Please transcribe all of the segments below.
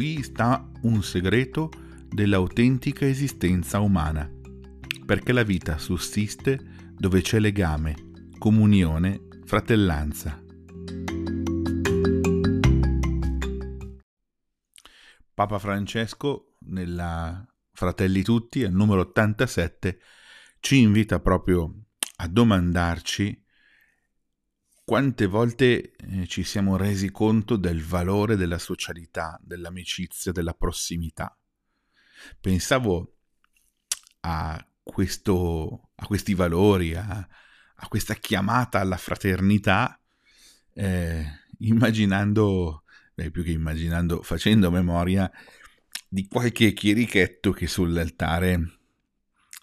qui sta un segreto dell'autentica esistenza umana, perché la vita sussiste dove c'è legame, comunione, fratellanza. Papa Francesco, nella Fratelli Tutti, al numero 87, ci invita proprio a domandarci quante volte eh, ci siamo resi conto del valore della socialità, dell'amicizia, della prossimità. Pensavo a, questo, a questi valori, a, a, questa chiamata alla fraternità, eh, immaginando, beh, più che immaginando, facendo memoria di qualche chierichetto che sull'altare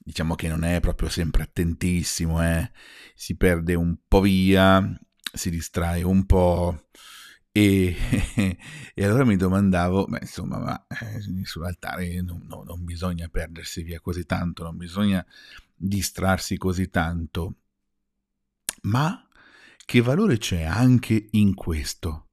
diciamo che non è proprio sempre attentissimo, eh? si perde un po' via, si distrae un po'. E, e allora mi domandavo, beh, insomma, ma eh, sull'altare non, no, non bisogna perdersi via così tanto, non bisogna distrarsi così tanto. Ma che valore c'è anche in questo?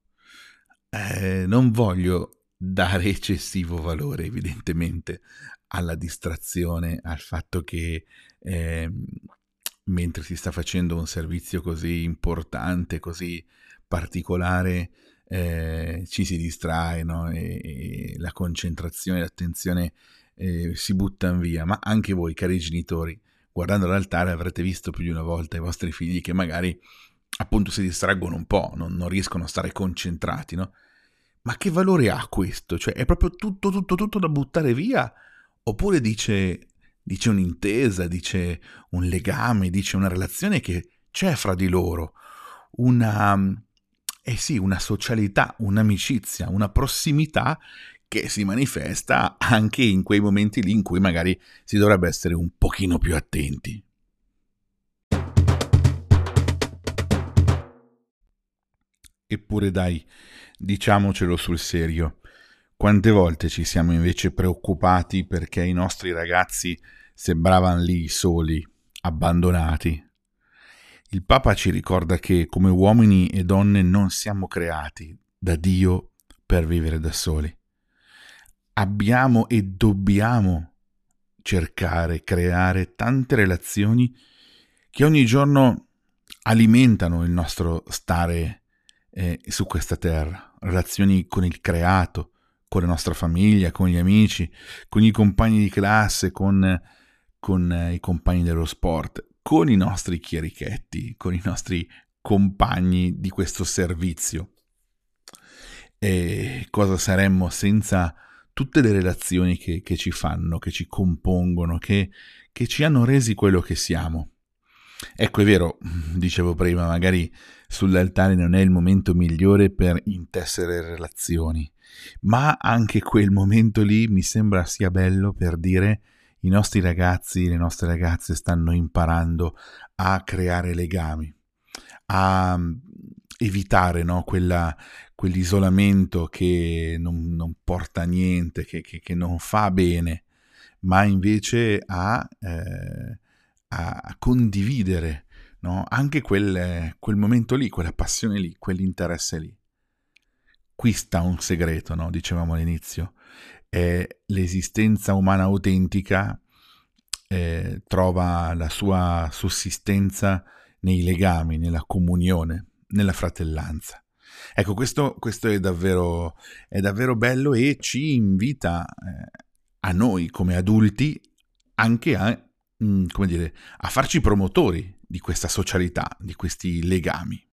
Eh, non voglio dare eccessivo valore, evidentemente, alla distrazione, al fatto che eh, mentre si sta facendo un servizio così importante, così particolare, eh, ci si distrae no? e, e, la concentrazione l'attenzione eh, si buttano via. Ma anche voi, cari genitori, guardando l'altare avrete visto più di una volta i vostri figli che magari appunto si distraggono un po', non, non riescono a stare concentrati, no? Ma che valore ha questo? Cioè è proprio tutto, tutto, tutto da buttare via? Oppure dice, dice un'intesa, dice un legame, dice una relazione che c'è fra di loro, una, eh sì, una socialità, un'amicizia, una prossimità che si manifesta anche in quei momenti lì in cui magari si dovrebbe essere un pochino più attenti. Eppure dai, diciamocelo sul serio, quante volte ci siamo invece preoccupati perché i nostri ragazzi sembravano lì soli, abbandonati? Il Papa ci ricorda che come uomini e donne non siamo creati da Dio per vivere da soli. Abbiamo e dobbiamo cercare, creare tante relazioni che ogni giorno alimentano il nostro stare eh, su questa terra, relazioni con il creato, con la nostra famiglia, con gli amici, con i compagni di classe, con, con eh, i compagni dello sport, con i nostri chierichetti, con i nostri compagni di questo servizio. E cosa saremmo senza tutte le relazioni che, che ci fanno, che ci compongono, che, che ci hanno resi quello che siamo? Ecco, è vero, dicevo prima, magari sull'altare non è il momento migliore per intessere relazioni, ma anche quel momento lì mi sembra sia bello per dire i nostri ragazzi, le nostre ragazze stanno imparando a creare legami, a mm, evitare no, quella, quell'isolamento che non, non porta a niente, che, che, che, non fa bene, ma invece a, eh, condividere no, anche quel, quel momento lì, quella passione lì, quell'interesse lì qui sta un segreto, no? dicevamo all'inizio, è l'esistenza umana autentica eh, trova la sua sussistenza nei legami, nella comunione, nella fratellanza. Ecco, questo, questo è, davvero, è, davvero, bello e ci invita eh, a noi come adulti anche a, mm, come dire, a farci promotori di questa socialità, di questi legami.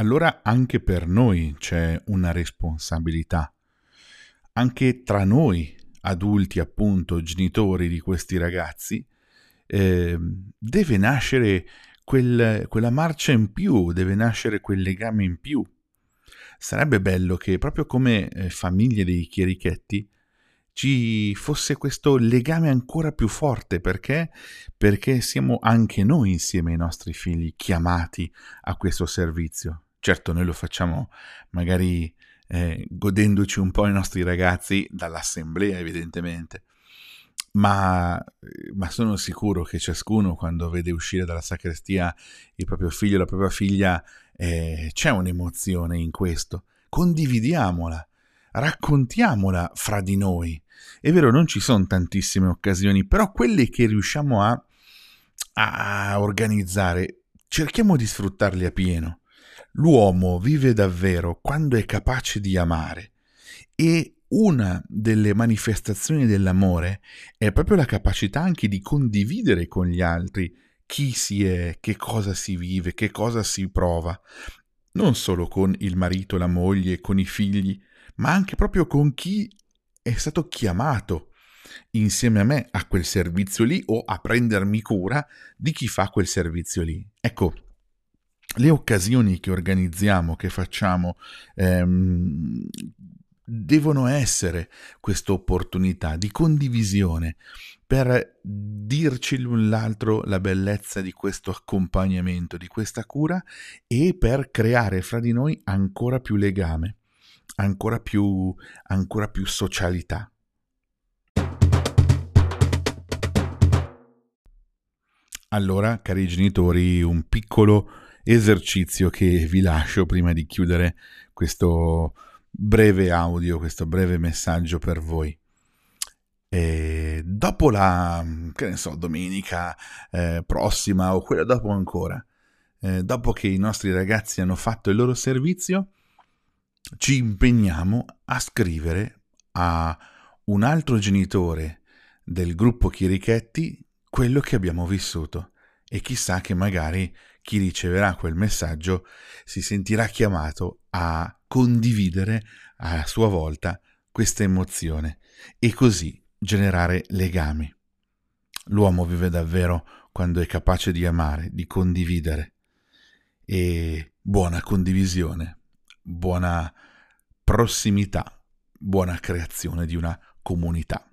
allora anche per noi c'è una responsabilità. Anche tra noi, adulti appunto, genitori di questi ragazzi, eh, deve nascere quel, quella marcia in più, deve nascere quel legame in più. Sarebbe bello che proprio come eh, famiglie dei chierichetti ci fosse questo legame ancora più forte perché? Perché siamo anche noi insieme ai nostri figli chiamati a questo servizio. Certo, noi lo facciamo magari eh, godendoci un po' i nostri ragazzi dall'assemblea, evidentemente. Ma, ma, sono sicuro che ciascuno, quando vede uscire dalla sacrestia il proprio figlio la propria figlia, eh, c'è un'emozione in questo. Condividiamola, raccontiamola fra di noi. È vero, non ci sono tantissime occasioni, però quelle che riusciamo a, a organizzare, cerchiamo di sfruttarle a pieno. L'uomo vive davvero quando è capace di amare e una delle manifestazioni dell'amore è proprio la capacità anche di condividere con gli altri chi si è, che cosa si vive, che cosa si prova, non solo con il marito, la moglie, con i figli, ma anche proprio con chi è stato chiamato insieme a me a quel servizio lì o a prendermi cura di chi fa quel servizio lì. Ecco, le occasioni che organizziamo, che facciamo, ehm, devono essere questa opportunità di condivisione per dirci l'un l'altro la bellezza di questo accompagnamento, di questa cura e per creare fra di noi ancora più legame, ancora più, ancora più socialità. Allora, cari genitori, un piccolo esercizio che vi lascio prima di chiudere questo breve audio, questo breve messaggio per voi. E dopo la, che ne so, domenica eh, prossima o quella dopo ancora, eh, dopo che i nostri ragazzi hanno fatto il loro servizio, ci impegniamo a scrivere a un altro genitore del gruppo Chirichetti quello che abbiamo vissuto e chissà che magari chi riceverà quel messaggio si sentirà chiamato a condividere a sua volta questa emozione e così generare legami. L'uomo vive davvero quando è capace di amare, di condividere e buona condivisione, buona prossimità, buona creazione di una comunità.